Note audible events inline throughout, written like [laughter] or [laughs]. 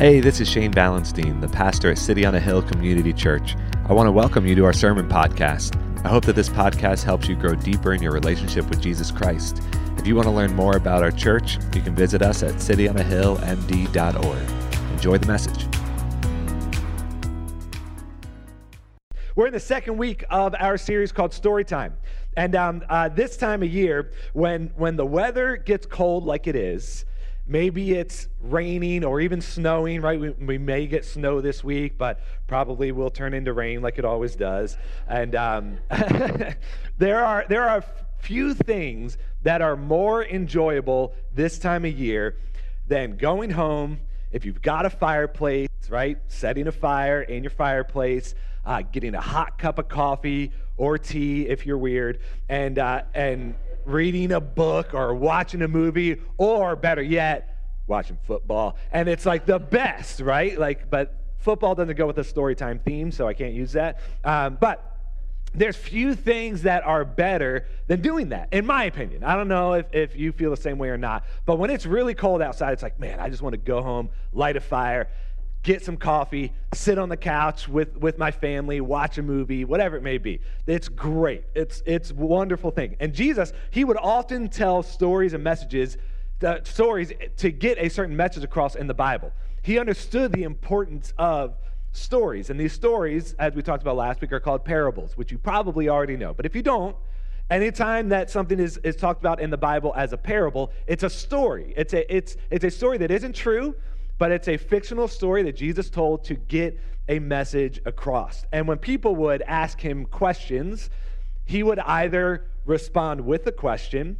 Hey, this is Shane Ballenstein, the pastor at City on a Hill Community Church. I want to welcome you to our sermon podcast. I hope that this podcast helps you grow deeper in your relationship with Jesus Christ. If you want to learn more about our church, you can visit us at cityonahillmd.org. Enjoy the message. We're in the second week of our series called Storytime. And um, uh, this time of year, when, when the weather gets cold like it is, Maybe it's raining or even snowing, right? We, we, may get snow this week, but probably will turn into rain like it always does. And um, [laughs] there, are, there are few things that are more enjoyable this time of year than going home. If you've got a fireplace, right? Setting a fire in your fireplace, uh, getting a hot cup of coffee or tea if you're weird, and, uh, and reading a book or watching a movie, or better yet, watching football. And it's like the best, right? Like, but football doesn't go with the story time theme, so I can't use that. Um, but there's few things that are better than doing that, in my opinion. I don't know if, if you feel the same way or not, but when it's really cold outside, it's like, man, I just want to go home, light a fire, get some coffee, sit on the couch with, with my family, watch a movie, whatever it may be. It's great. It's it's wonderful thing. And Jesus, he would often tell stories and messages, uh, stories to get a certain message across in the Bible. He understood the importance of stories. And these stories, as we talked about last week, are called parables, which you probably already know. But if you don't, anytime that something is, is talked about in the Bible as a parable, it's a story. It's a, it's, it's a story that isn't true, but it's a fictional story that Jesus told to get a message across. And when people would ask him questions, he would either respond with a question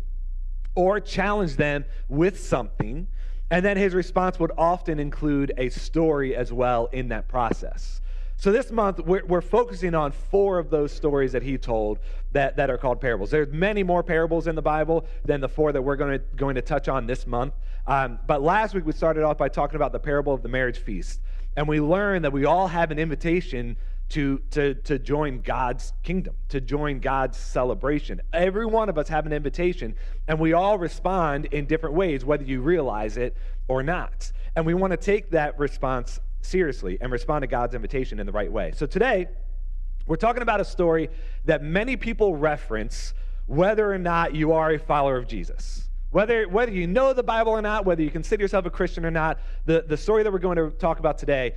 or challenge them with something. And then his response would often include a story as well in that process. So this month, we're, we're, focusing on four of those stories that he told that, that are called parables. There's many more parables in the Bible than the four that we're going to, going to touch on this month. Um, but last week, we started off by talking about the parable of the marriage feast. And we learned that we all have an invitation to, to, to join God's kingdom, to join God's celebration. Every one of us have an invitation, and we all respond in different ways, whether you realize it or not. And we want to take that response seriously and respond to God's invitation in the right way. So today, we're talking about a story that many people reference whether or not you are a follower of Jesus. Whether, whether you know the Bible or not, whether you consider yourself a Christian or not, the, the story that we're going to talk about today,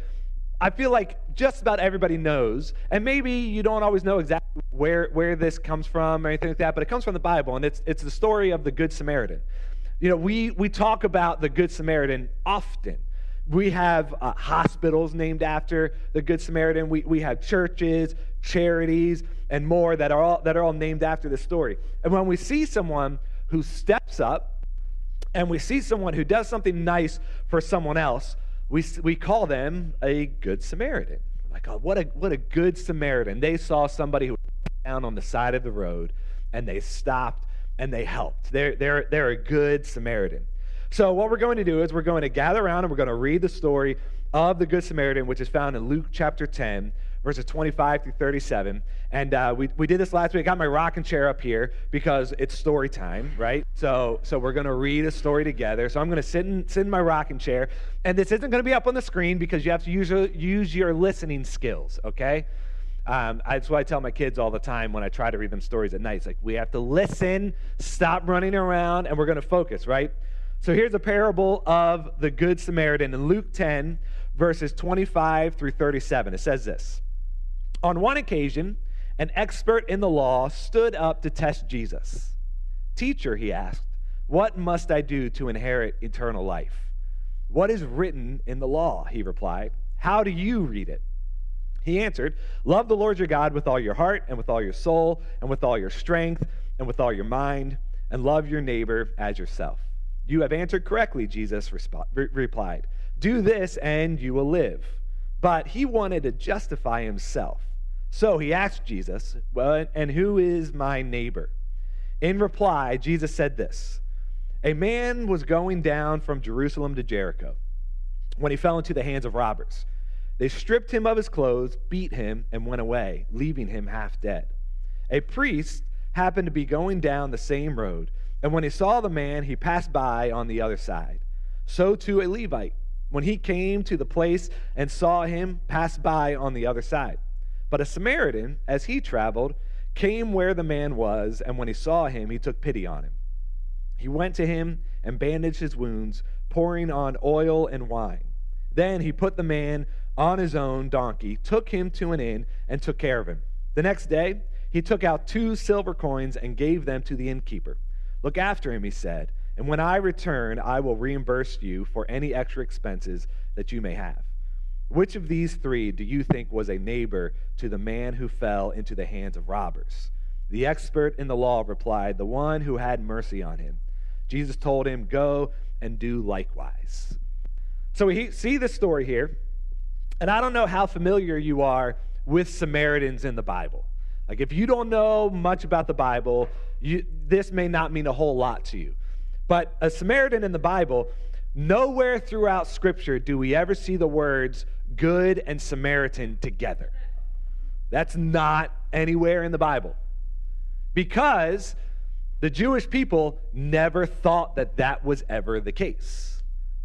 I feel like just about everybody knows. And maybe you don't always know exactly where, where this comes from or anything like that, but it comes from the Bible, and it's, it's the story of the Good Samaritan. You know, we, we talk about the Good Samaritan often. We have uh, hospitals named after the Good Samaritan. We, we have churches, charities, and more that are, all, that are all named after this story. And when we see someone who steps up and we see someone who does something nice for someone else, we, we call them a Good Samaritan. Like, oh, what a, what a good Samaritan. They saw somebody who was down on the side of the road and they stopped and they helped. They're, they're, they're a good Samaritan. So, what we're going to do is we're going to gather around and we're going to read the story of the Good Samaritan, which is found in Luke chapter 10, verses 25 through 37. And uh, we, we did this last week. I got my rocking chair up here because it's story time, right? So, so we're going to read a story together. So I'm going to sit in, sit in my rocking chair. And this isn't going to be up on the screen because you have to use your, use your listening skills, okay? Um, that's what I tell my kids all the time when I try to read them stories at night. It's like, we have to listen, stop running around, and we're going to focus, right? So here's a parable of the Good Samaritan in Luke 10, verses 25 through 37. It says this On one occasion, an expert in the law stood up to test Jesus. Teacher, he asked, what must I do to inherit eternal life? What is written in the law? He replied. How do you read it? He answered, Love the Lord your God with all your heart, and with all your soul, and with all your strength, and with all your mind, and love your neighbor as yourself. You have answered correctly, Jesus resp- re- replied. Do this and you will live. But he wanted to justify himself. So he asked Jesus, Well, and who is my neighbor? In reply, Jesus said this A man was going down from Jerusalem to Jericho when he fell into the hands of robbers. They stripped him of his clothes, beat him, and went away, leaving him half dead. A priest happened to be going down the same road. And when he saw the man, he passed by on the other side. So too a Levite, when he came to the place and saw him, passed by on the other side. But a Samaritan, as he traveled, came where the man was, and when he saw him, he took pity on him. He went to him and bandaged his wounds, pouring on oil and wine. Then he put the man on his own donkey, took him to an inn, and took care of him. The next day, he took out two silver coins and gave them to the innkeeper. Look after him, he said, and when I return, I will reimburse you for any extra expenses that you may have. Which of these three do you think was a neighbor to the man who fell into the hands of robbers? The expert in the law replied, The one who had mercy on him. Jesus told him, Go and do likewise. So we see this story here, and I don't know how familiar you are with Samaritans in the Bible. Like, if you don't know much about the Bible, you, this may not mean a whole lot to you. But a Samaritan in the Bible, nowhere throughout Scripture do we ever see the words good and Samaritan together. That's not anywhere in the Bible. Because the Jewish people never thought that that was ever the case.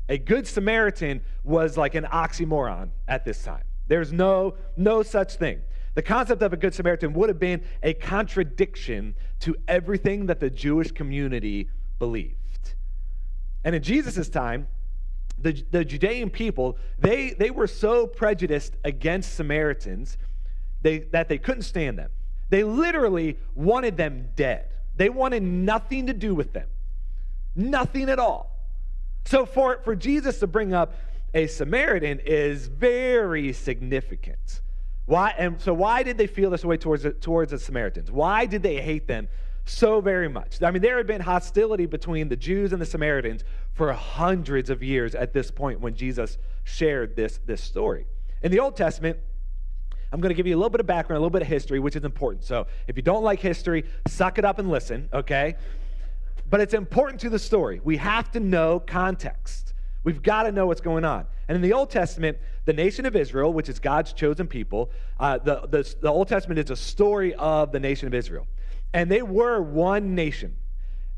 A good Samaritan was like an oxymoron at this time. There's no, no such thing. The concept of a good Samaritan would have been a contradiction to everything that the Jewish community believed. And in Jesus' time, the, the Judean people, they, they were so prejudiced against Samaritans they, that they couldn't stand them. They literally wanted them dead. They wanted nothing to do with them, nothing at all. So for, for Jesus to bring up a Samaritan is very significant. Why, and so why did they feel this way towards, towards the Samaritans? Why did they hate them so very much? I mean, there had been hostility between the Jews and the Samaritans for hundreds of years at this point when Jesus shared this, this story. In the Old Testament, I'm going to give you a little bit of background, a little bit of history, which is important. So if you don't like history, suck it up and listen, okay? But it's important to the story. We have to know context. We've got to know what's going on. And in the Old Testament, the nation of Israel, which is God's chosen people, uh, the, the, the Old Testament is a story of the nation of Israel. And they were one nation.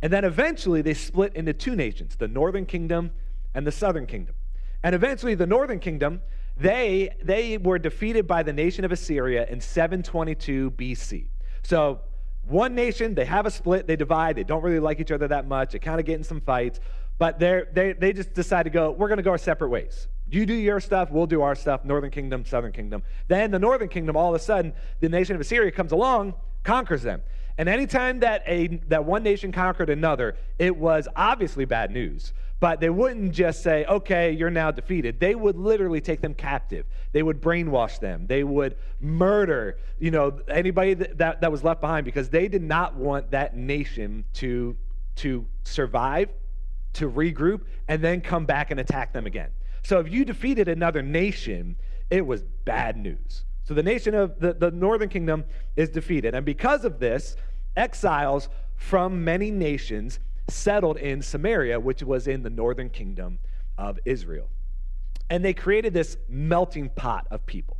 And then eventually they split into two nations the northern kingdom and the southern kingdom. And eventually the northern kingdom they, they were defeated by the nation of Assyria in 722 BC. So, one nation, they have a split, they divide, they don't really like each other that much, they kind of get in some fights, but they they, just decide to go, we're going to go our separate ways. You do your stuff, we'll do our stuff, northern kingdom, southern kingdom. Then the northern kingdom, all of a sudden, the nation of Assyria comes along, conquers them. And anytime that, a, that one nation conquered another, it was obviously bad news. But they wouldn't just say, okay, you're now defeated. They would literally take them captive. They would brainwash them. They would murder, you know, anybody that, that, that was left behind because they did not want that nation to, to survive, to regroup, and then come back and attack them again. So if you defeated another nation, it was bad news. So the nation of the, the northern kingdom is defeated. And because of this, exiles from many nations settled in Samaria, which was in the northern kingdom of Israel. And they created this melting pot of people.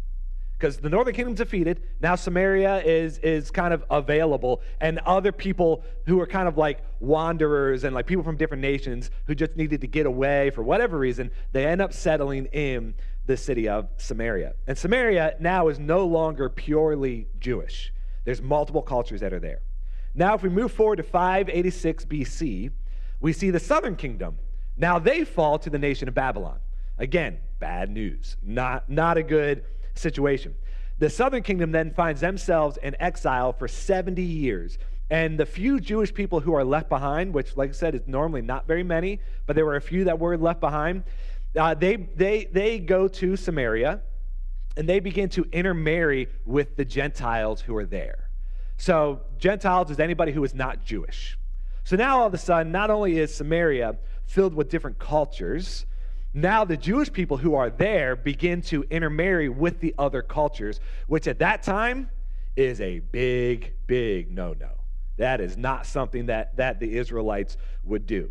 Because the northern kingdom's defeated, now Samaria is, is kind of available, and other people who are kind of like wanderers and like people from different nations who just needed to get away for whatever reason, they end up settling in the city of Samaria. And Samaria now is no longer purely Jewish, there's multiple cultures that are there. Now, if we move forward to 586 BC, we see the southern kingdom. Now they fall to the nation of Babylon. Again, bad news. Not, not a good situation. The southern kingdom then finds themselves in exile for 70 years. And the few Jewish people who are left behind, which, like I said, is normally not very many, but there were a few that were left behind, uh, they, they, they go to Samaria and they begin to intermarry with the Gentiles who are there. So, Gentiles is anybody who is not Jewish. So now all of a sudden, not only is Samaria filled with different cultures, now the Jewish people who are there begin to intermarry with the other cultures, which at that time is a big, big no no. That is not something that, that the Israelites would do.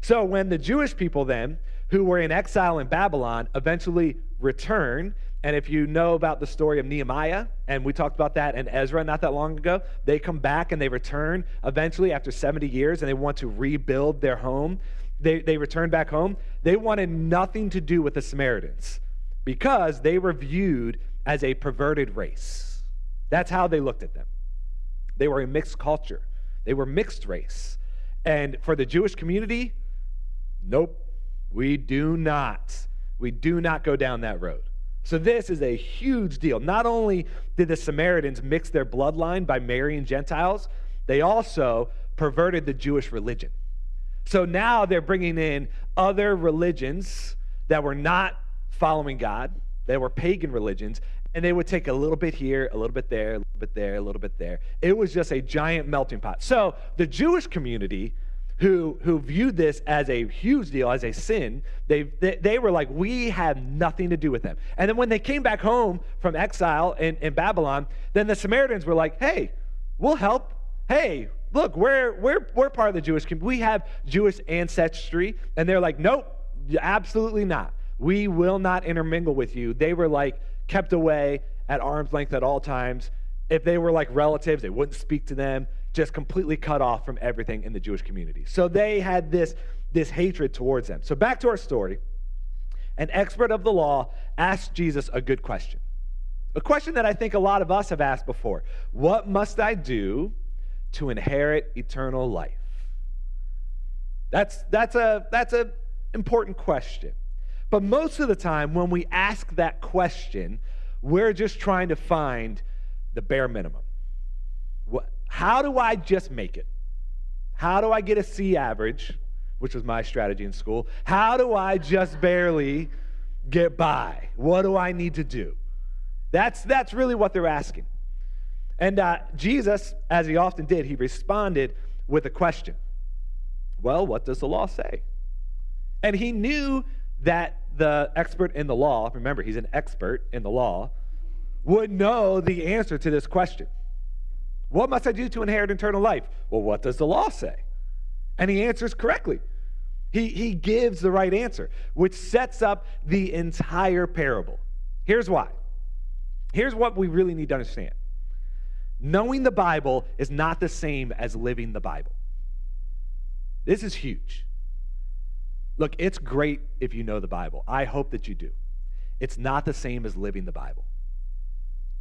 So when the Jewish people then, who were in exile in Babylon, eventually return, and if you know about the story of Nehemiah, and we talked about that in Ezra not that long ago, they come back and they return eventually after 70 years and they want to rebuild their home. they, they returned back home, they wanted nothing to do with the Samaritans because they were viewed as a perverted race. That's how they looked at them. They were a mixed culture, they were mixed race. And for the Jewish community, nope, we do not. We do not go down that road. So, this is a huge deal. Not only did the Samaritans mix their bloodline by marrying Gentiles, they also perverted the Jewish religion. So now they're bringing in other religions that were not following God, they were pagan religions, and they would take a little bit here, a little bit there, a little bit there, a little bit there. It was just a giant melting pot. So the Jewish community who, who viewed this as a huge deal, as a sin, they, they, they, were like, we have nothing to do with them. And then when they came back home from exile in, in Babylon, then the Samaritans were like, hey, we'll help. Hey, look, we're, we're, we're part of the Jewish community. We have Jewish ancestry. And they're like, nope, absolutely not. We will not intermingle with you. They were like kept away at arm's length at all times. If they were like relatives, they wouldn't speak to them just completely cut off from everything in the Jewish community. So they had this, this hatred towards them. So back to our story. An expert of the law asked Jesus a good question. A question that I think a lot of us have asked before What must I do to inherit eternal life? That's, that's a that's a important question. But most of the time, when we ask that question, we're just trying to find the bare minimum. How do I just make it? How do I get a C average, which was my strategy in school? How do I just barely get by? What do I need to do? That's, that's really what they're asking. And uh, Jesus, as he often did, he responded with a question Well, what does the law say? And he knew that the expert in the law, remember, he's an expert in the law, would know the answer to this question. What must I do to inherit eternal life? Well, what does the law say? And he answers correctly. He, he gives the right answer, which sets up the entire parable. Here's why. Here's what we really need to understand knowing the Bible is not the same as living the Bible. This is huge. Look, it's great if you know the Bible. I hope that you do. It's not the same as living the Bible.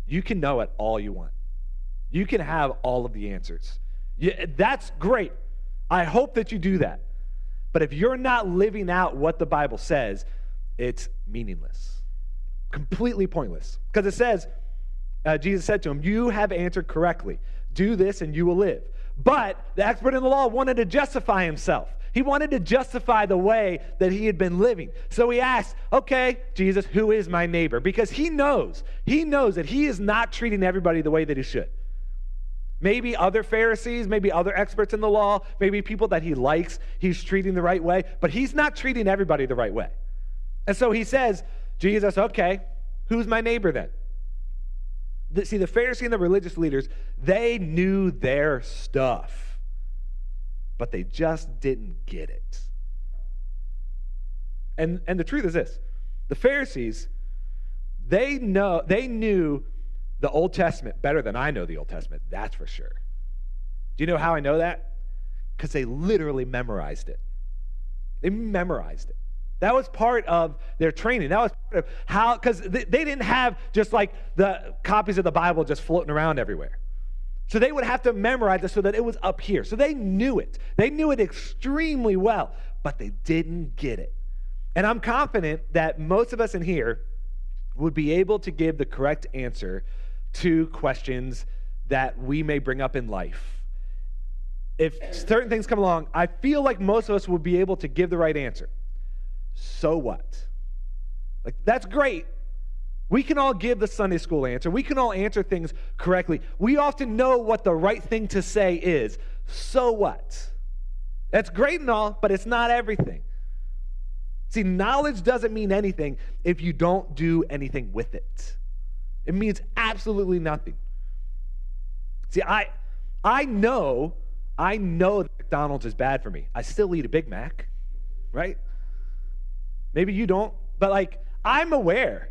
You can know it all you want. You can have all of the answers. Yeah, that's great. I hope that you do that. But if you're not living out what the Bible says, it's meaningless, completely pointless. Because it says, uh, Jesus said to him, You have answered correctly. Do this and you will live. But the expert in the law wanted to justify himself. He wanted to justify the way that he had been living. So he asked, Okay, Jesus, who is my neighbor? Because he knows, he knows that he is not treating everybody the way that he should. Maybe other Pharisees, maybe other experts in the law, maybe people that he likes, he's treating the right way, but he's not treating everybody the right way. And so he says, Jesus, okay, who's my neighbor then? See, the Pharisee and the religious leaders, they knew their stuff, but they just didn't get it. And, and the truth is this the Pharisees, they know, they knew the Old Testament better than I know the Old Testament, that's for sure. Do you know how I know that? Because they literally memorized it. They memorized it. That was part of their training. That was part of how, because they, they didn't have just like the copies of the Bible just floating around everywhere. So they would have to memorize it so that it was up here. So they knew it. They knew it extremely well, but they didn't get it. And I'm confident that most of us in here would be able to give the correct answer to questions that we may bring up in life. If certain things come along, I feel like most of us will be able to give the right answer. So what? Like, that's great. We can all give the Sunday school answer. We can all answer things correctly. We often know what the right thing to say is. So what? That's great and all, but it's not everything. See, knowledge doesn't mean anything if you don't do anything with it. It means absolutely nothing. See, I, I know, I know that McDonald's is bad for me. I still eat a Big Mac, right? Maybe you don't, but like, I'm aware.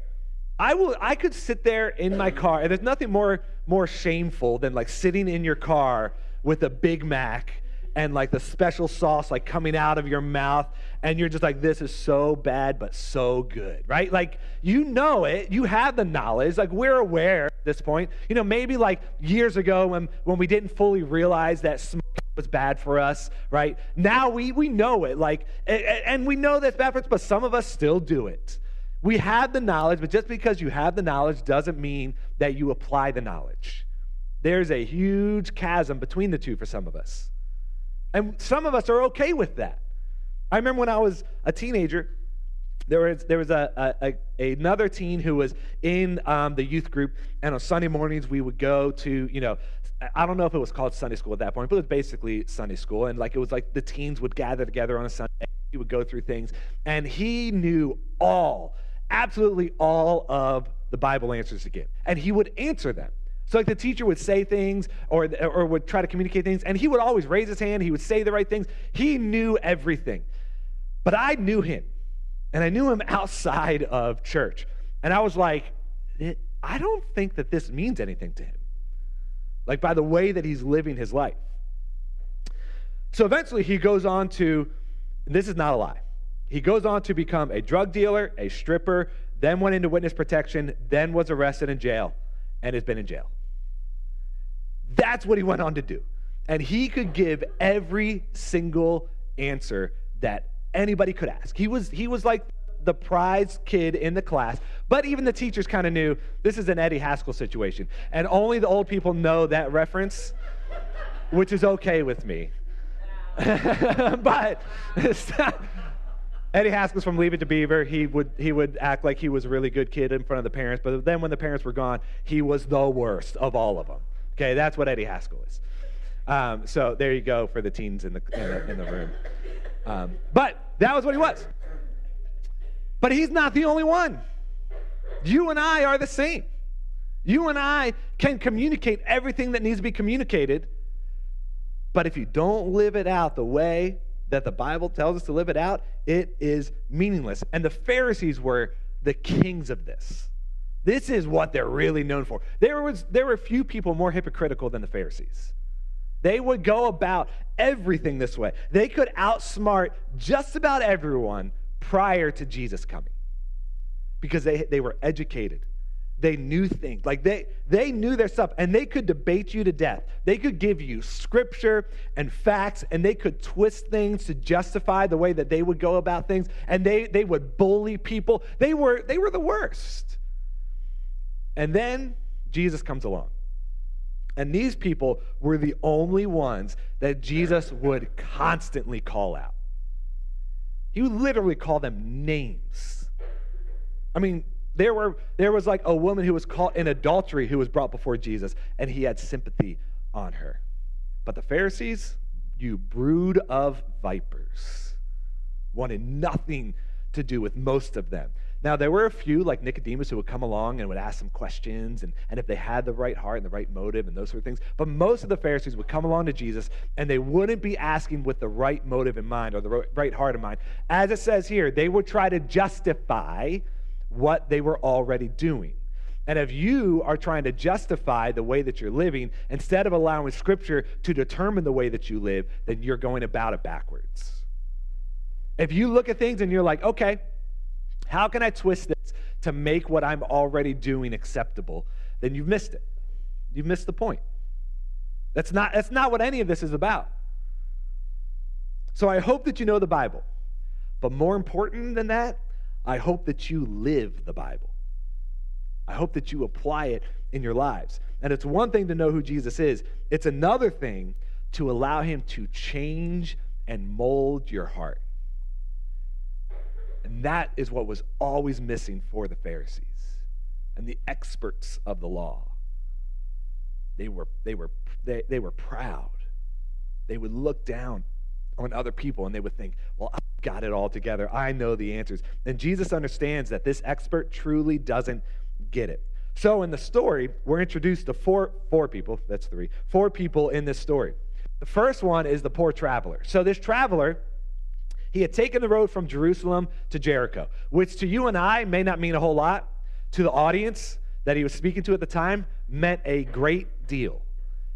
I will I could sit there in my car, and there's nothing more more shameful than like sitting in your car with a Big Mac and like the special sauce like coming out of your mouth and you're just like this is so bad but so good right? Like you know it. You have the knowledge. Like we're aware at this point. You know maybe like years ago when when we didn't fully realize that smoking was bad for us right? Now we we know it. Like and we know that's bad for us but some of us still do it. We have the knowledge but just because you have the knowledge doesn't mean that you apply the knowledge. There's a huge chasm between the two for some of us and some of us are okay with that I remember when I was a teenager, there was, there was a, a, a another teen who was in um, the youth group, and on Sunday mornings we would go to, you know, I don't know if it was called Sunday school at that point, but it was basically Sunday school. And like it was like the teens would gather together on a Sunday, he would go through things, and he knew all, absolutely all of the Bible answers to give. And he would answer them. So like the teacher would say things or, or would try to communicate things, and he would always raise his hand, he would say the right things. He knew everything. But I knew him, and I knew him [laughs] outside of church. And I was like, I don't think that this means anything to him. Like by the way that he's living his life. So eventually he goes on to, this is not a lie, he goes on to become a drug dealer, a stripper, then went into witness protection, then was arrested in jail, and has been in jail. That's what he went on to do. And he could give every single answer that anybody could ask. He was, he was like the prize kid in the class, but even the teachers kind of knew this is an Eddie Haskell situation. And only the old people know that reference, which is okay with me. [laughs] but Eddie Haskell's from Leave It to Beaver. He would, he would act like he was a really good kid in front of the parents, but then when the parents were gone, he was the worst of all of them. Okay, that's what Eddie Haskell is. Um, so there you go for the teens in the, in the, in the room. Um, but that was what he was. But he's not the only one. You and I are the same. You and I can communicate everything that needs to be communicated, but if you don't live it out the way that the Bible tells us to live it out, it is meaningless. And the Pharisees were the kings of this. This is what they're really known for. There, was, there were few people more hypocritical than the Pharisees. They would go about everything this way. They could outsmart just about everyone prior to Jesus coming because they, they were educated. They knew things. Like they, they knew their stuff and they could debate you to death. They could give you scripture and facts and they could twist things to justify the way that they would go about things and they, they would bully people. They were, they were the worst. And then Jesus comes along. And these people were the only ones that Jesus would constantly call out. He would literally call them names. I mean, there, were, there was like a woman who was caught in adultery who was brought before Jesus, and he had sympathy on her. But the Pharisees, you brood of vipers, wanted nothing to do with most of them. Now, there were a few, like Nicodemus, who would come along and would ask some questions, and, and if they had the right heart and the right motive and those sort of things. But most of the Pharisees would come along to Jesus, and they wouldn't be asking with the right motive in mind or the right heart in mind. As it says here, they would try to justify what they were already doing. And if you are trying to justify the way that you're living instead of allowing Scripture to determine the way that you live, then you're going about it backwards. If you look at things and you're like, okay, how can I twist this to make what I'm already doing acceptable? Then you've missed it. You've missed the point. That's not, that's not what any of this is about. So I hope that you know the Bible. But more important than that, I hope that you live the Bible. I hope that you apply it in your lives. And it's one thing to know who Jesus is, it's another thing to allow him to change and mold your heart. And that is what was always missing for the Pharisees and the experts of the law. They were, they were, they, they were proud. They would look down on other people and they would think, well, I've got it all together. I know the answers. And Jesus understands that this expert truly doesn't get it. So in the story, we're introduced to four, four people, that's three, four people in this story. The first one is the poor traveler. So this traveler he had taken the road from Jerusalem to Jericho, which to you and I may not mean a whole lot. To the audience that he was speaking to at the time, meant a great deal.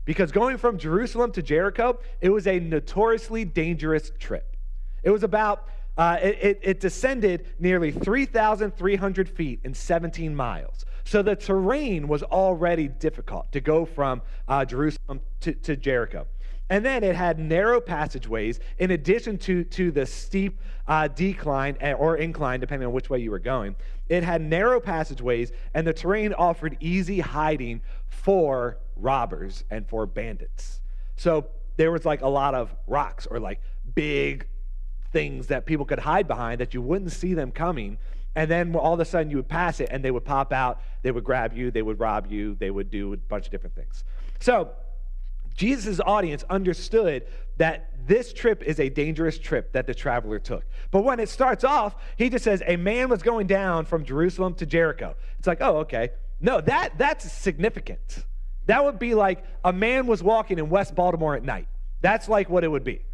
because going from Jerusalem to Jericho, it was a notoriously dangerous trip. It was about, uh, it, it, descended nearly 3,300 feet in 17 miles. So the terrain was already difficult to go from uh, Jerusalem to, to Jericho. And then it had narrow passageways in addition to, to the steep uh, decline eh, or incline, depending on which way you were going. It had narrow passageways, and the terrain offered easy hiding for robbers and for bandits. So there was like a lot of rocks or like big things that people could hide behind that you wouldn't see them coming. And then all of a sudden you would pass it and they would pop out, they would grab you, they would rob you, they would do a bunch of different things. So Jesus' audience understood that this trip is a dangerous trip that the traveler took. But when it starts off, he just says, A man was going down from Jerusalem to Jericho. It's like, oh, okay. No, that, that's significant. That would be like a man was walking in West Baltimore at night. That's like what it would be.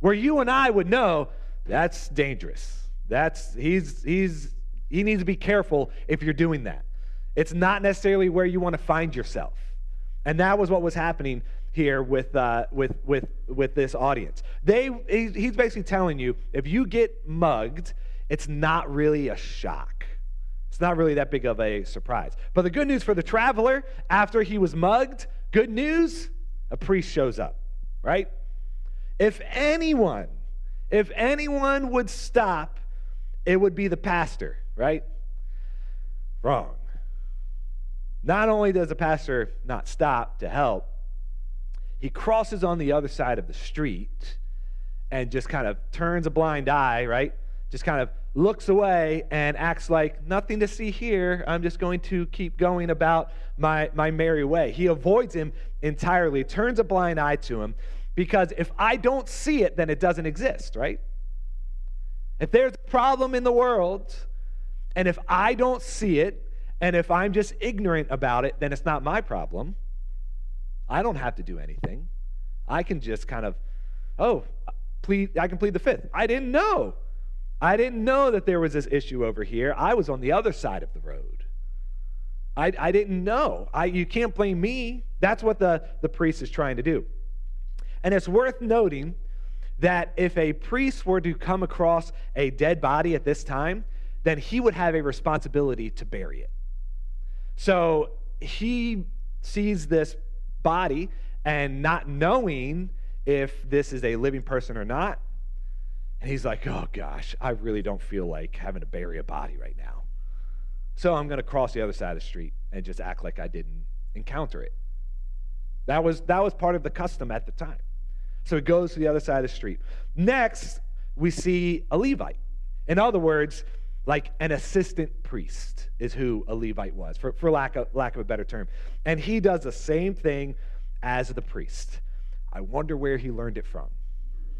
Where you and I would know that's dangerous. That's he's he's he needs to be careful if you're doing that. It's not necessarily where you want to find yourself. And that was what was happening here with, uh, with, with, with this audience. They, he's basically telling you if you get mugged, it's not really a shock. It's not really that big of a surprise. But the good news for the traveler, after he was mugged, good news, a priest shows up, right? If anyone, if anyone would stop, it would be the pastor, right? Wrong. Not only does the pastor not stop to help, he crosses on the other side of the street and just kind of turns a blind eye, right? Just kind of looks away and acts like nothing to see here. I'm just going to keep going about my, my merry way. He avoids him entirely, turns a blind eye to him, because if I don't see it, then it doesn't exist, right? If there's a problem in the world, and if I don't see it, and if I'm just ignorant about it, then it's not my problem. I don't have to do anything. I can just kind of, oh, plead, I can plead the fifth. I didn't know. I didn't know that there was this issue over here. I was on the other side of the road. I, I didn't know. I, you can't blame me. That's what the, the priest is trying to do. And it's worth noting that if a priest were to come across a dead body at this time, then he would have a responsibility to bury it. So he sees this body and not knowing if this is a living person or not. And he's like, oh gosh, I really don't feel like having to bury a body right now. So I'm going to cross the other side of the street and just act like I didn't encounter it. That was, that was part of the custom at the time. So he goes to the other side of the street. Next, we see a Levite. In other words, like an assistant priest is who a Levite was, for, for lack, of, lack of a better term. And he does the same thing as the priest. I wonder where he learned it from,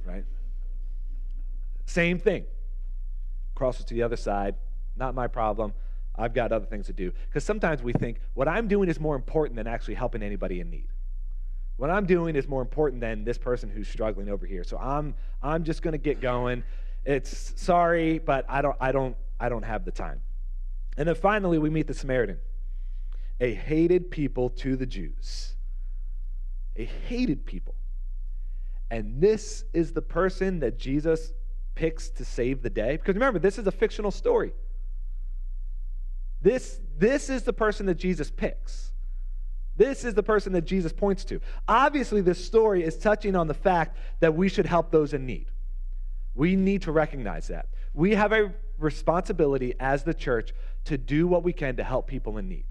right? Same thing. Crosses to the other side, not my problem. I've got other things to do. Because sometimes we think what I'm doing is more important than actually helping anybody in need. What I'm doing is more important than this person who's struggling over here. So I'm I'm just going to get going. It's sorry, but I don't I don't I don't have the time. And then finally, we meet the Samaritan, a hated people to the Jews. A hated people. And this is the person that Jesus picks to save the day. Because remember, this is a fictional story. This, this is the person that Jesus picks. This is the person that Jesus points to. Obviously, this story is touching on the fact that we should help those in need. We need to recognize that. We have a responsibility as the church to do what we can to help people in need.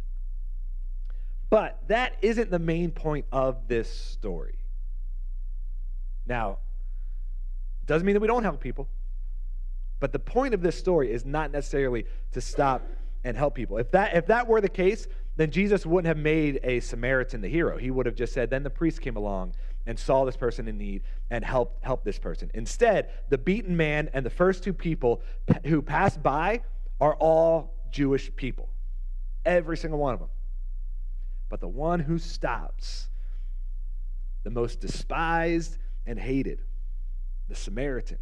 But that isn't the main point of this story. Now, doesn't mean that we don't help people. But the point of this story is not necessarily to stop and help people. If that if that were the case, then Jesus wouldn't have made a Samaritan the hero. He would have just said, then the priest came along and saw this person in need and helped help this person. Instead, the beaten man and the first two people who passed by are all Jewish people. Every single one of them. But the one who stops, the most despised and hated, the Samaritan,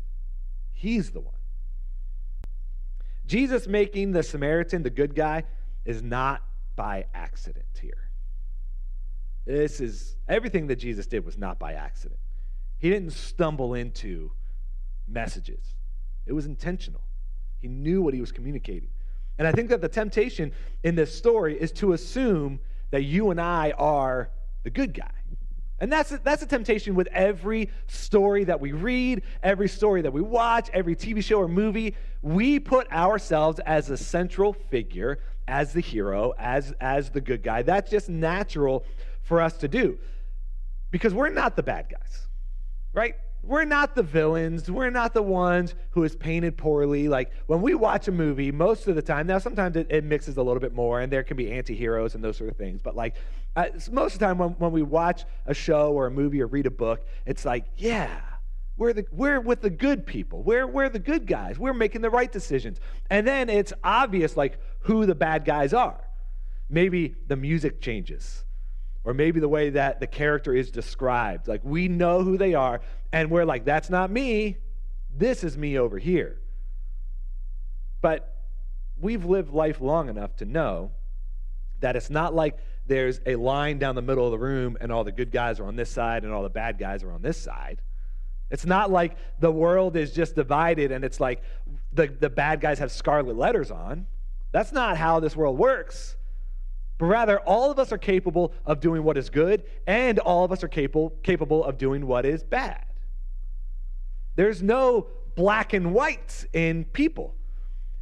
he's the one. Jesus making the Samaritan the good guy is not by accident here. This is everything that Jesus did was not by accident. He didn't stumble into messages, it was intentional. He knew what he was communicating. And I think that the temptation in this story is to assume that you and I are the good guy. And that's a, that's a temptation with every story that we read, every story that we watch, every TV show or movie. We put ourselves as a central figure, as the hero, as, as the good guy. That's just natural for us to do because we're not the bad guys, right? we're not the villains. We're not the ones who is painted poorly. Like when we watch a movie, most of the time, now sometimes it, it mixes a little bit more and there can be anti heroes and those sort of things. But like uh, most of the time when, when we watch a show or a movie or read a book, it's like, yeah, we're, the, we're with the good people. We're, we're the good guys. We're making the right decisions. And then it's obvious like who the bad guys are. Maybe the music changes or maybe the way that the character is described. Like we know who they are, and we're like, that's not me. This is me over here. But we've lived life long enough to know that it's not like there's a line down the middle of the room and all the good guys are on this side and all the bad guys are on this side. It's not like the world is just divided and it's like the, the bad guys have scarlet letters on. That's not how this world works. But rather, all of us are capable of doing what is good, and all of us are capable, capable of doing what is bad. There's no black and white in people.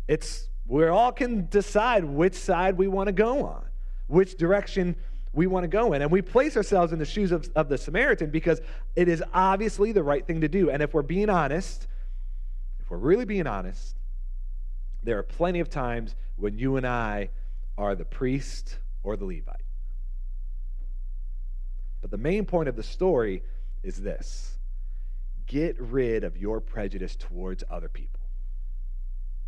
It's we all can decide which side we want to go on, which direction we want to go in. And we place ourselves in the shoes of, of the Samaritan because it is obviously the right thing to do. And if we're being honest, if we're really being honest, there are plenty of times when you and I are the priest or the Levite. But the main point of the story is this get rid of your prejudice towards other people.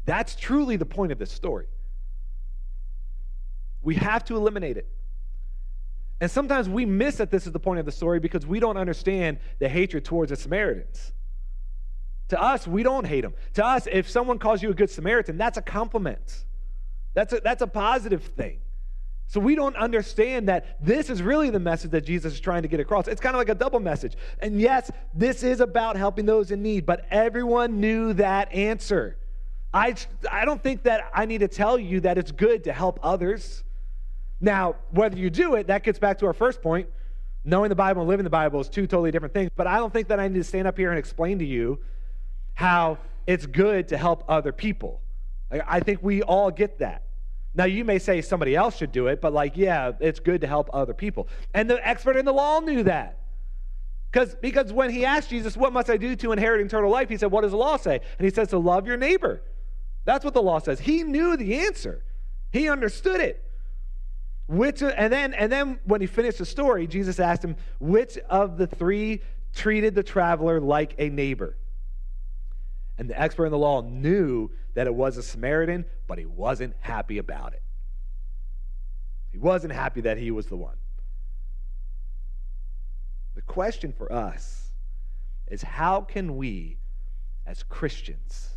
That's truly the point of this story. We have to eliminate it. And sometimes we miss that this is the point of the story because we don't understand the hatred towards the Samaritans. To us, we don't hate them. To us, if someone calls you a good Samaritan, that's a compliment. That's a, that's a positive thing. So we don't understand that this is really the message that Jesus is trying to get across. It's kind of like a double message. And yes, this is about helping those in need, but everyone knew that answer. I, I don't think that I need to tell you that it's good to help others. Now, whether you do it, that gets back to our first point. Knowing the Bible and living the Bible is two totally different things. But I don't think that I need to stand up here and explain to you how it's good to help other people. I think we all get that. Now, you may say somebody else should do it, but like, yeah, it's good to help other people. And the expert in the law knew that. Because, when he asked Jesus, What must I do to inherit eternal life? He said, What does the law say? And he says, To love your neighbor. That's what the law says. He knew the answer, he understood it. Which, and, then, and then when he finished the story, Jesus asked him, Which of the three treated the traveler like a neighbor? And the expert in the law knew that it was a Samaritan, but he wasn't happy about it. He wasn't happy that he was the one. The question for us is how can we, as Christians,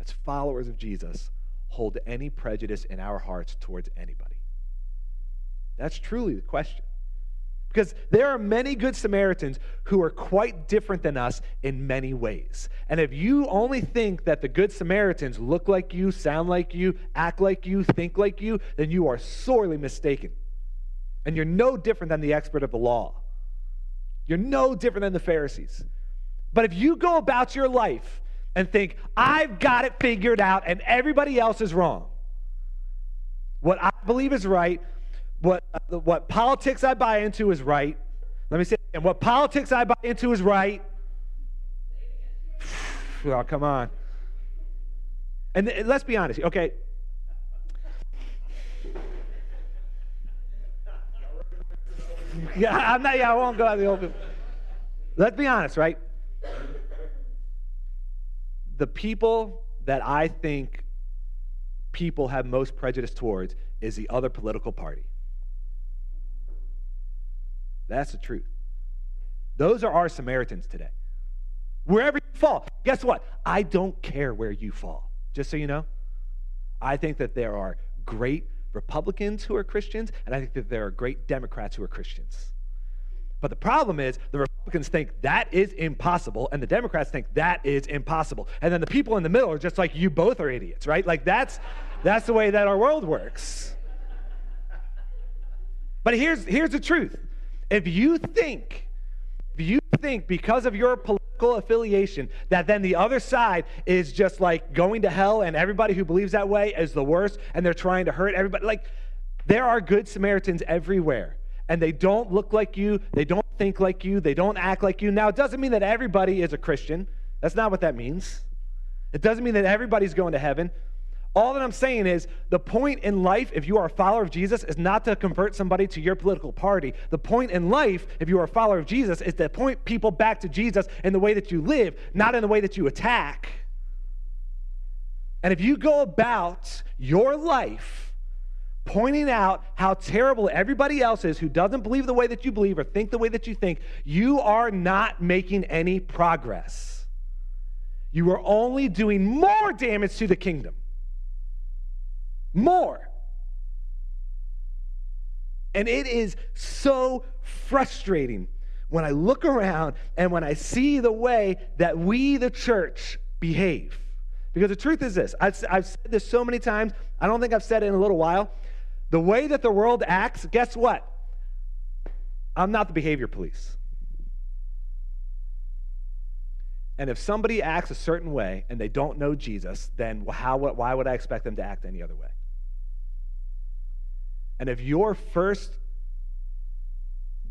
as followers of Jesus, hold any prejudice in our hearts towards anybody? That's truly the question. Because there are many good Samaritans who are quite different than us in many ways. And if you only think that the good Samaritans look like you, sound like you, act like you, think like you, then you are sorely mistaken. And you're no different than the expert of the law. You're no different than the Pharisees. But if you go about your life and think, I've got it figured out and everybody else is wrong, what I believe is right what, uh, what politics I buy into is right. Let me say and what politics I buy into is right. [sighs] Oh, come on. And th- let's be honest, okay? Yeah, I'm not, yeah, I won't go out the open. Let's be honest, right? The people that I think people have most prejudice towards is the other political party. That's the truth. Those are our Samaritans today. Wherever you fall, guess what? I don't care where you fall. Just so you know, I think that there are great Republicans who are Christians, and I think that there are great Democrats who are Christians. But the problem is, the Republicans think that is impossible, and the Democrats think that is impossible. And then the people in the middle are just like, you both are idiots, right? Like, that's, that's the way that our world works. But here's, here's the truth if you think, if you think because of your political affiliation that then the other side is just like going to hell and everybody who believes that way is the worst and they're trying to hurt everybody, like, there are good Samaritans everywhere and they don't look like you, they don't think like you, they don't act like you. Now, it doesn't mean that everybody is a Christian. That's not what that means. It doesn't mean that everybody's going to heaven. All that I'm saying is the point in life, if you are a follower of Jesus, is not to convert somebody to your political party. The point in life, if you are a follower of Jesus, is to point people back to Jesus in the way that you live, not in the way that you attack. And if you go about your life pointing out how terrible everybody else is who doesn't believe the way that you believe or think the way that you think, you are not making any progress. You are only doing more damage to the kingdom more. And it is so frustrating when I look around and when I see the way that we, the church, behave. Because the truth is this I've, I've, said this so many times, I don't think I've said it in a little while. The way that the world acts, guess what? I'm not the behavior police. And if somebody acts a certain way and they don't know Jesus, then how, why would I expect them to act any other way? And if your first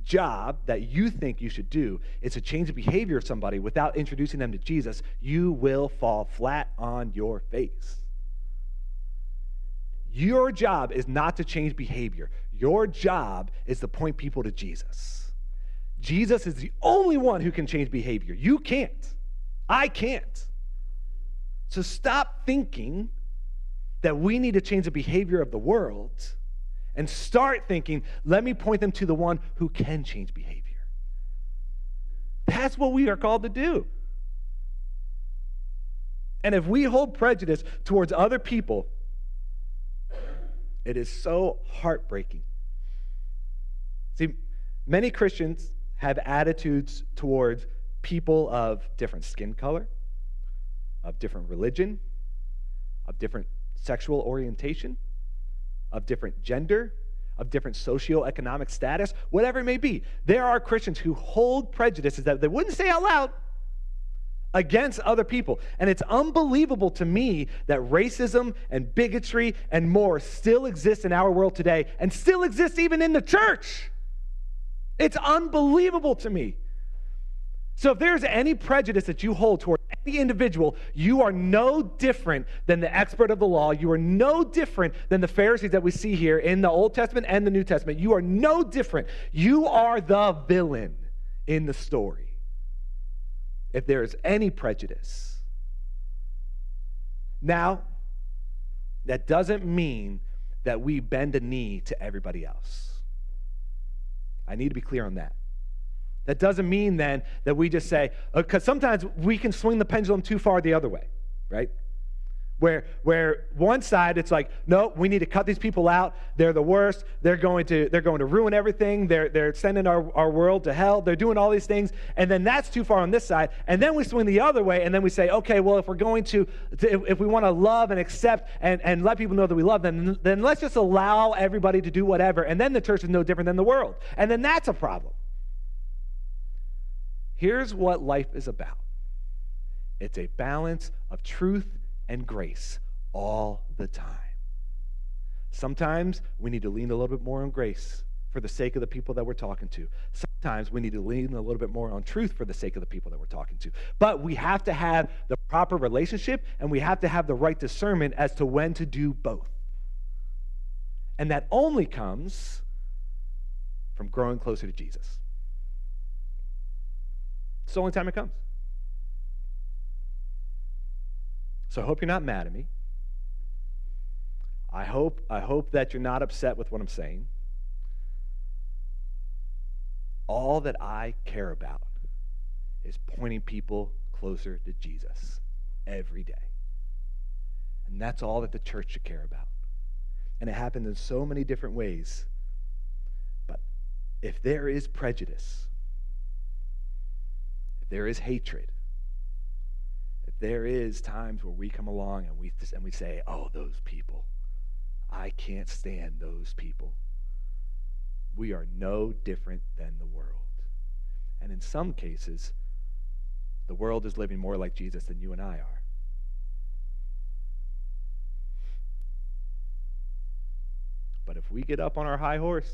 job that you think you should do is to change the behavior of somebody without introducing them to Jesus, you will fall flat on your face. Your job is not to change behavior. Your job is to point people to Jesus. Jesus is the only one who can change behavior. You can't. I can't. So stop thinking that we need to change the behavior of the world and start thinking, let me point them to the one who can change behavior. That's what we are called to do. And if we hold prejudice towards other people, it is so heartbreaking. See, many Christians have attitudes towards people of different skin color, of different religion, of different sexual orientation of different gender, of different socioeconomic status, whatever it may be. There are Christians who hold prejudices that they wouldn't say out loud against other people. And it's unbelievable to me that racism and bigotry and more still exist in our world today and still exists even in the church. It's unbelievable to me. So if there's any prejudice that you hold toward any individual, you are no different than the expert of the law. You are no different than the Pharisees that we see here in the Old Testament and the New Testament. You are no different. You are the villain in the story. If there is any prejudice. Now, that doesn't mean that we bend a knee to everybody else. I need to be clear on that. That doesn't mean then that we just say, because uh, sometimes we can swing the pendulum too far the other way, right? Where, where one side it's like, no, we need to cut these people out. They're the worst. They're going to, they're going to ruin everything. They're, they're sending our, our world to hell. They're doing all these things. And then that's too far on this side. And then we swing the other way and then we say, okay, well, if we're going to, if, if we want to love and accept and, and let people know that we love them, then let's just allow everybody to do whatever. And then the church is no different than the world. And then that's a problem. Here's what life is about it's a balance of truth and grace all the time. Sometimes we need to lean a little bit more on grace for the sake of the people that we're talking to. Sometimes we need to lean a little bit more on truth for the sake of the people that we're talking to. But we have to have the proper relationship and we have to have the right discernment as to when to do both. And that only comes from growing closer to Jesus. It's the only time it comes. So I hope you're not mad at me. I hope, I hope that you're not upset with what I'm saying. All that I care about is pointing people closer to Jesus every day. And that's all that the church should care about. And it happens in so many different ways. But if there is prejudice, there is hatred, if there is times where we come along and we, and we say, oh, those people, I can't stand those people, we are no different than the world. And in some cases, the world is living more like Jesus than you and I are. But if we get up on our high horse,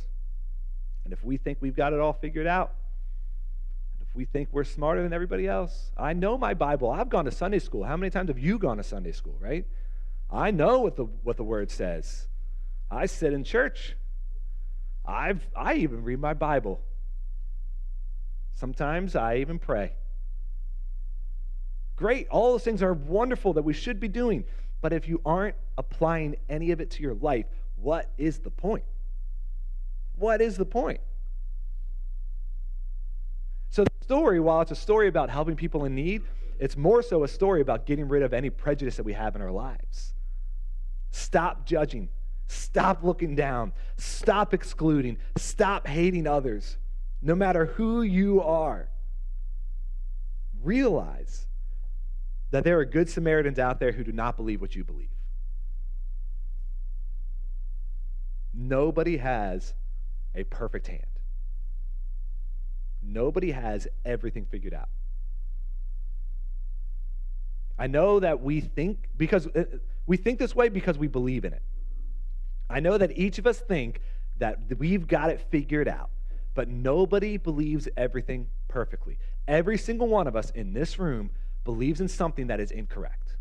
and if we think we've got it all figured out, we think we're smarter than everybody else, I know my Bible. I've gone to Sunday school. How many times have you gone to Sunday school, right? I know what the, what the word says. I sit in church. I've, I even read my Bible. Sometimes I even pray. Great. All those things are wonderful that we should be doing. But if you aren't applying any of it to your life, what is the point? What is the point? So, the story, while it's a story about helping people in need, it's more so a story about getting rid of any prejudice that we have in our lives. Stop judging. Stop looking down. Stop excluding. Stop hating others, no matter who you are. Realize that there are good Samaritans out there who do not believe what you believe. Nobody has a perfect hand. Nobody has everything figured out. I know that we think because uh, we think this way because we believe in it. I know that each of us think that we've got it figured out, but nobody believes everything perfectly. Every single one of us in this room believes in something that is incorrect.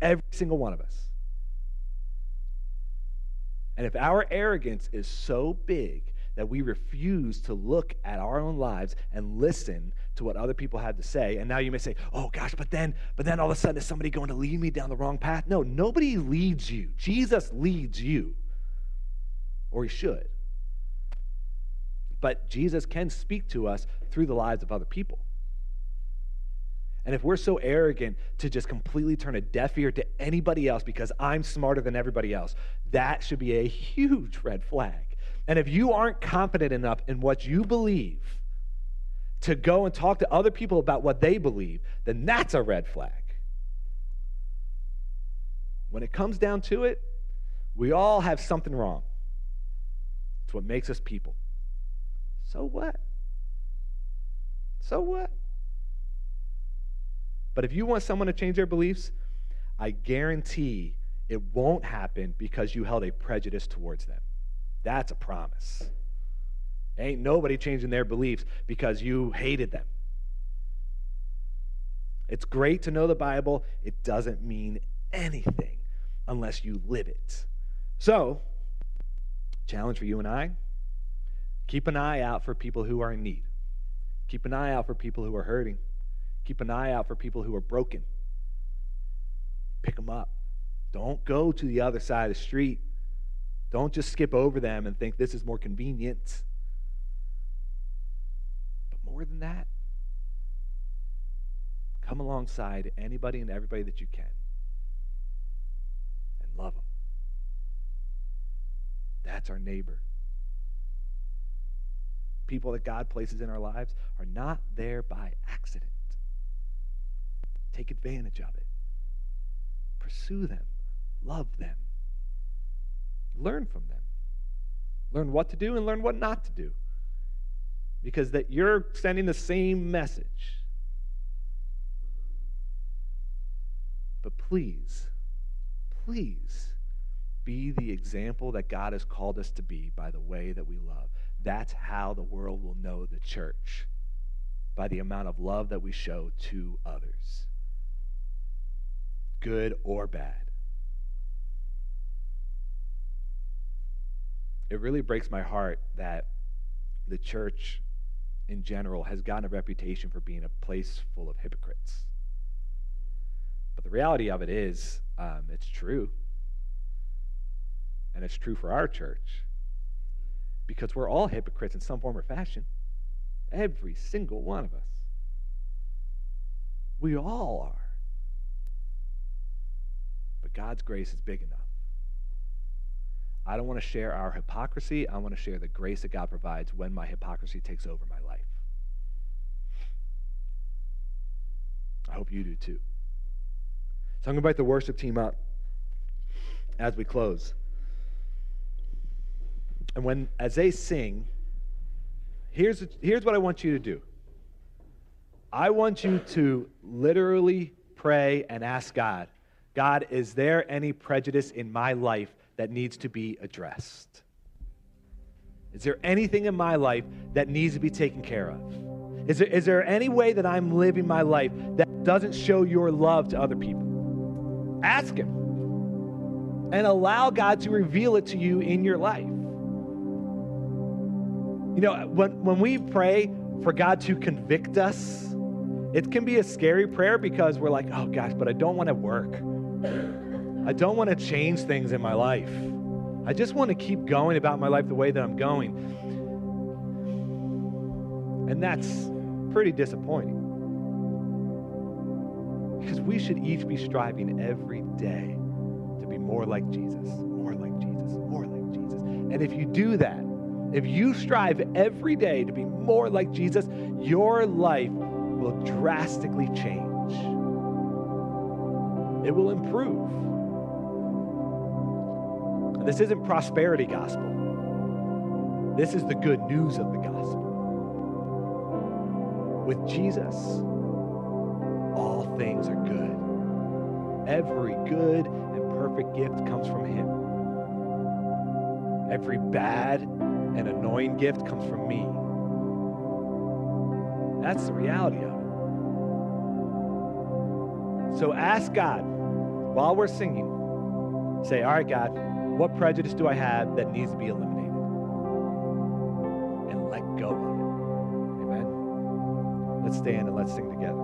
Every single one of us. And if our arrogance is so big that we refuse to look at our own lives and listen to what other people have to say, and now you may say, "Oh gosh, but then, but then all of a sudden is somebody going to lead me down the wrong path?" No, nobody leads you. Jesus leads you, or he should. But Jesus can speak to us through the lives of other people. And if we're so arrogant to just completely turn a deaf ear to anybody else because I'm smarter than everybody else, that should be a huge red flag. And if you aren't confident enough in what you believe to go and talk to other people about what they believe, then that's a red flag. When it comes down to it, we all have something wrong. It's what makes us people. So what? So what? But if you want someone to change their beliefs, I guarantee it won't happen because you held a prejudice towards them. That's a promise. Ain't nobody changing their beliefs because you hated them. It's great to know the Bible, it doesn't mean anything unless you live it. So, challenge for you and I keep an eye out for people who are in need, keep an eye out for people who are hurting. Keep an eye out for people who are broken. Pick them up. Don't go to the other side of the street. Don't just skip over them and think this is more convenient. But more than that, come alongside anybody and everybody that you can and love them. That's our neighbor. People that God places in our lives are not there by accident. Take advantage of it. Pursue them. Love them. Learn from them. Learn what to do and learn what not to do. Because that you're sending the same message. But please, please be the example that God has called us to be by the way that we love. That's how the world will know the church, by the amount of love that we show to others good or bad. It really breaks my heart that the church in general has gotten a reputation for being a place full of hypocrites. But the reality of it is, um, it's true. And it's true for our church. Because we're all hypocrites in some form or fashion. Every single one of us. We all are. But God's grace is big enough. I don't want to share our hypocrisy. I want to share the grace that God provides when my hypocrisy takes over my life. I hope you do too. So I'm going to invite the worship team up as we close. And when as they sing, here's, here's what I want you to do. I want you to literally pray and ask God, God, is there any prejudice in my life that needs to be addressed? Is there anything in my life that needs to be taken care of? Is there, is there any way that I'm living my life that doesn't show your love to other people? Ask Him and allow God to reveal it to you in your life. You know, when, when we pray for God to convict us, it can be a scary prayer because we're like, oh gosh, but I don't want to work. I don't want to change things in my life. I just want to keep going about my life the way that I'm going. And that's pretty disappointing. Because we should each be striving every day to be more like Jesus, more like Jesus, more like Jesus. And if you do that, if you strive every day to be more like Jesus, your life will drastically change. It will improve. This isn't prosperity gospel. This is the good news of the gospel. With Jesus, all things are good. Every good and perfect gift comes from Him. Every bad and annoying gift comes from me. That's the reality of it. So ask God while we're singing, say, All right, God, what prejudice do I have that needs to be eliminated? And let go of it. Amen. Let's stand and let's sing together.